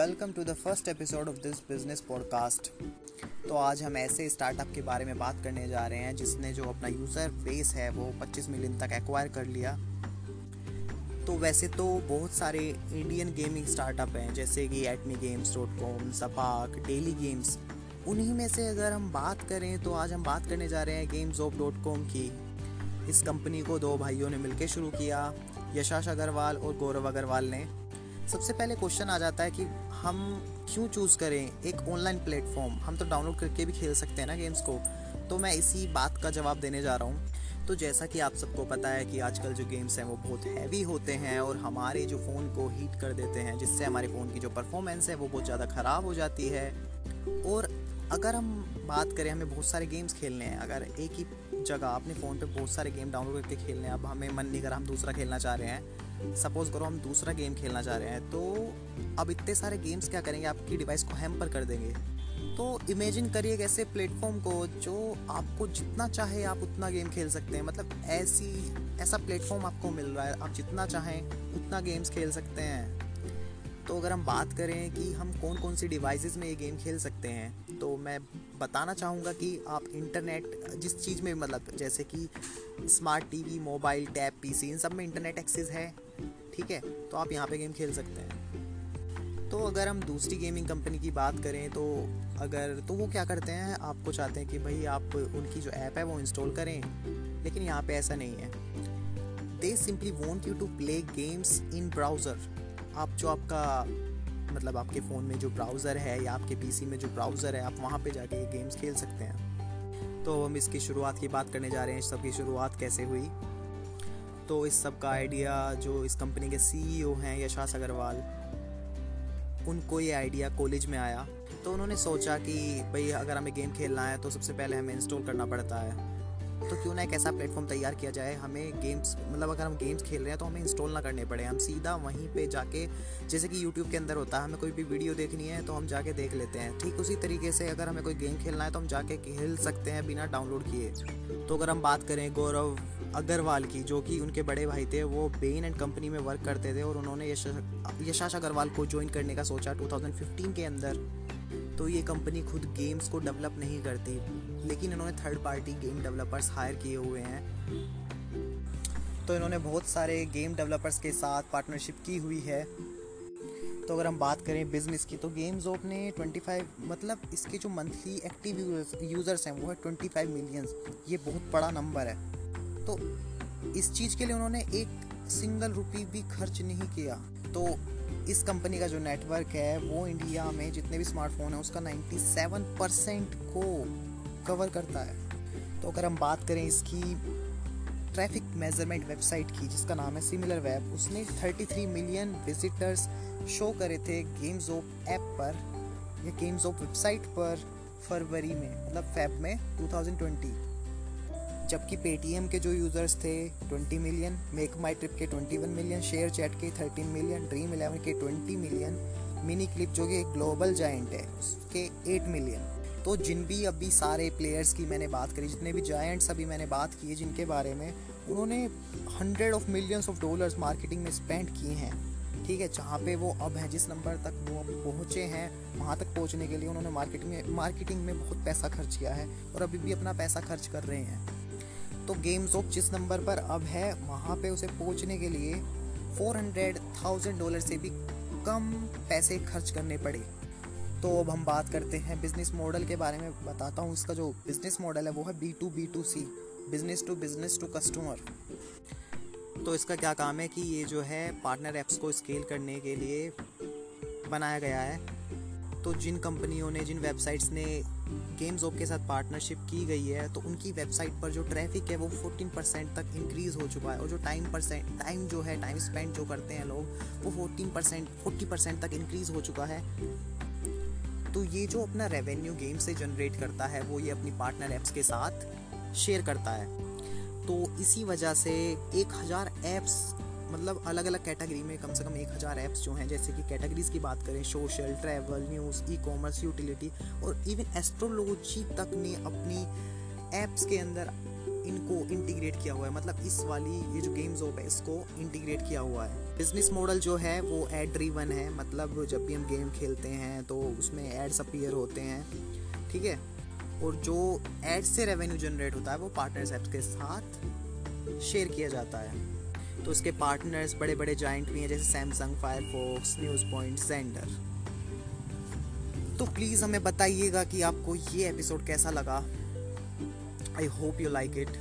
Welcome to the first episode of this business podcast. तो आज हम ऐसे स्टार्टअप के बारे में बात करने जा रहे हैं, जिसने जो अपना यूज़र बेस है, वो 25 मिलियन तक एक्वायर कर लिया। तो वैसे तो बहुत सारे इंडियन गेमिंग स्टार्टअप हैं, जैसे कि एटमी गेम्स डॉट कॉम सपाक डेली गेम्स उन्हीं में से अगर हम बात करें तो आज हम बात करने जा रहे हैं गेम्स ऑफ़ डॉट कॉम की। इस कंपनी को दो भाइयों ने मिलकर शुरू किया, यशाश अग्रवाल और गौरव अग्रवाल ने। सबसे पहले क्वेश्चन आ जाता है कि हम क्यों चूज़ करें एक ऑनलाइन प्लेटफॉर्म हम तो डाउनलोड करके भी खेल सकते हैं ना गेम्स को। तो मैं इसी बात का जवाब देने जा रहा हूँ। तो जैसा कि आप सबको पता है कि आजकल जो गेम्स हैं वो बहुत हैवी होते हैं और हमारे जो फ़ोन को हीट कर देते हैं, जिससे हमारे फ़ोन की जो परफॉर्मेंस है वो बहुत ज़्यादा ख़राब हो जाती है। और अगर हम बात करें, हमें बहुत सारे गेम्स खेलने हैं। अगर एक ही जगह अपने फ़ोन पे बहुत सारे गेम डाउनलोड करके खेलने हैं, अब हमें मन नहीं कर हम दूसरा खेलना चाह रहे हैं। सपोज़ करो हम दूसरा गेम खेलना चाह रहे हैं तो अब इतने सारे गेम्स क्या करेंगे? आपकी डिवाइस को हैम्पर कर देंगे। तो इमेजिन करिए एक ऐसे प्लेटफॉर्म को जो आपको जितना चाहे आप उतना गेम खेल सकते हैं। मतलब ऐसी, ऐसा प्लेटफॉर्म आपको मिल रहा है। आप जितना चाहें, उतना गेम्स खेल सकते हैं। तो अगर हम बात करें कि हम कौन कौन सी डिवाइसेस में ये गेम खेल सकते हैं तो मैं बताना चाहूँगा कि आप इंटरनेट जिस चीज़ में मतलब जैसे कि smart TV mobile tab PC इन सब में इंटरनेट एक्सेस है। ठीक है? तो आप यहाँ पे गेम खेल सकते हैं। तो अगर हम दूसरी गेमिंग कंपनी की बात करें तो अगर तो वो क्या करते हैं? आपको चाहते हैं कि भाई आप उनकी जो ऐप है, वो इंस्टॉल करें। लेकिन यहाँ पे ऐसा नहीं है। They simply want you to play games in browser आप जो आपका मतलब आपके फ़ोन में जो ब्राउज़र है, या आपके पीसी में जो ब्राउज़र है, आप वहाँ पे जाके ये गेम्स खेल सकते हैं। तो हम इसकी शुरुआत की बात करने जा रहे हैं। सबकी शुरुआत कैसे हुई? तो इस सब का आइडिया जो इस कंपनी के सीईओ e हैं यशास अग्रवाल, उनको ये आइडिया कॉलेज में आया। तो उन्होंने सोचा कि भाई अगर हमें गेम खेलना है तो सबसे पहले हमें इंस्टॉल करना पड़ता है। तो क्यों ना एक ऐसा प्लेटफॉर्म तैयार किया जाए? हमें गेम्स मतलब अगर हम गेम्स खेल रहे हैं तो हमें इंस्टॉल ना करने पड़े। हम सीधा वहीं पे जाके, जैसे कि यूट्यूब के अंदर होता है, हमें कोई भी वीडियो देखनी है तो हम जाके देख लेते हैं। ठीक उसी तरीके से अगर हमें कोई गेम खेलना है तो हम जाके खेल सकते हैं बिना डाउनलोड किए। तो अगर हम बात करें गौरव अग्रवाल की, जो कि उनके बड़े भाई थे, वो बेन एंड कंपनी में वर्क करते थे और उन्होंने यशाश अग्रवाल को ज्वाइन करने का सोचा 2015 के अंदर। तो ये कंपनी खुद गेम्स को डेवलप नहीं करती, लेकिन इन्होंने third party game developers hire किए हुए हैं। तो इन्होंने बहुत सारे गेम डेवलपर्स के साथ पार्टनरशिप की हुई है। तो अगर हम बात करें बिज़नेस की तो गेम्स जोप ने 25 मतलब इसके जो मंथली एक्टिव यूज़र्स हैं, वो है 25 मिलियंस ये बहुत बड़ा नंबर है। तो इस चीज़ के लिए उन्होंने एक सिंगल रुपी भी खर्च नहीं किया। तो इस कंपनी का जो नेटवर्क है, वो इंडिया में जितने भी स्मार्टफ़ोन है, उसका 97 परसेंट को कवर करता है। तो अगर हम बात करें इसकी ट्रैफ़िक मेज़रमेंट वेबसाइट की, जिसका नाम है सिमिलर वेब उसने 33 मिलियन विजिटर्स शो करे थे गेम्स ऑफ़ ऐप पर, या गेम्स ऑफ़ वेबसाइट पर फरवरी में मतलब फेब में 2020 जबकि पेटीएम के जो यूज़र्स थे 20 मिलियन मेक माई ट्रिप के 21 मिलियन शेयर चैट के 13 मिलियन ड्रीम इलेवन के 20 मिलियन मिनी क्लिप जो कि एक ग्लोबल जाइंट है, उसके 8 मिलियन तो जिन भी अभी सारे प्लेयर्स की मैंने बात करी, जितने भी जायंट्स अभी मैंने बात की है, जिनके बारे में, उन्होंने hundred of millions of dollars marketing में स्पेंड किए हैं। ठीक है, जहाँ पे वो अब हैं, जिस नंबर तक वो अब पहुँचे हैं, वहाँ तक पहुँचने के लिए उन्होंने मार्केटिंग में मार्केटिंग में बहुत पैसा खर्च किया है और अभी भी अपना पैसा खर्च कर रहे हैं। तो गेम जोक जिस नंबर पर अब है। वहाँ पे उसे पहुँचने के लिए फोर हंड्रेड थाउज़ेंड डॉलर से भी कम पैसे खर्च करने पड़े। तो अब हम बात करते हैं बिज़नेस मॉडल के बारे में। बताता हूँ इसका जो बिज़नेस मॉडल है, वो है B to B to C business to business to customer तो इसका क्या काम है कि ये जो है पार्टनर ऐप्स को स्केल करने के लिए बनाया गया है। तो जिन कंपनियों ने, जिन वेबसाइट्स ने गेम्स ऑफ़ के साथ पार्टनरशिप की गई है तो उनकी वेबसाइट पर जो ट्रैफ़िक है वो 14 परसेंट तक इंक्रीज़ हो चुका है और जो टाइम परसेंट टाइम जो है टाइम स्पेंड जो करते हैं लोग, वो 14 परसेंट फोर्टी परसेंट तक इंक्रीज़ हो चुका है। तो ये जो अपना रेवेन्यू गेम से जनरेट करता है, वो ये अपनी पार्टनर ऐप्स के साथ शेयर करता है। तो इसी वजह से एक हज़ार ऐप्स मतलब अलग अलग कैटेगरी में कम से कम एक हज़ार ऐप्स जो हैं, जैसे कि कैटेगरीज की बात करें social travel news e commerce utility और इवन एस्ट्रोलॉजी तक ने अपनी ऐप्स के अंदर इनको इंटीग्रेट किया हुआ है। मतलब इस वाली, ये जो गेम्स जोप है इसको इंटीग्रेट किया हुआ है। बिज़नेस मॉडल जो है, वो एड ड्रीवन है। मतलब जब भी हम गेम खेलते हैं तो उसमें एड्स अपीयर होते हैं। ठीक है? और जो एड से रेवेन्यू जनरेट होता है, वो पार्टनर्स ऐप्स के साथ शेयर किया जाता है। तो उसके पार्टनर्स बड़े बड़े जॉइंट भी हैं, जैसे सैमसंग फायरफॉक्स न्यूज़ पॉइंट सेंडर तो प्लीज़ हमें बताइएगा कि आपको ये एपिसोड कैसा लगा। I hope you like it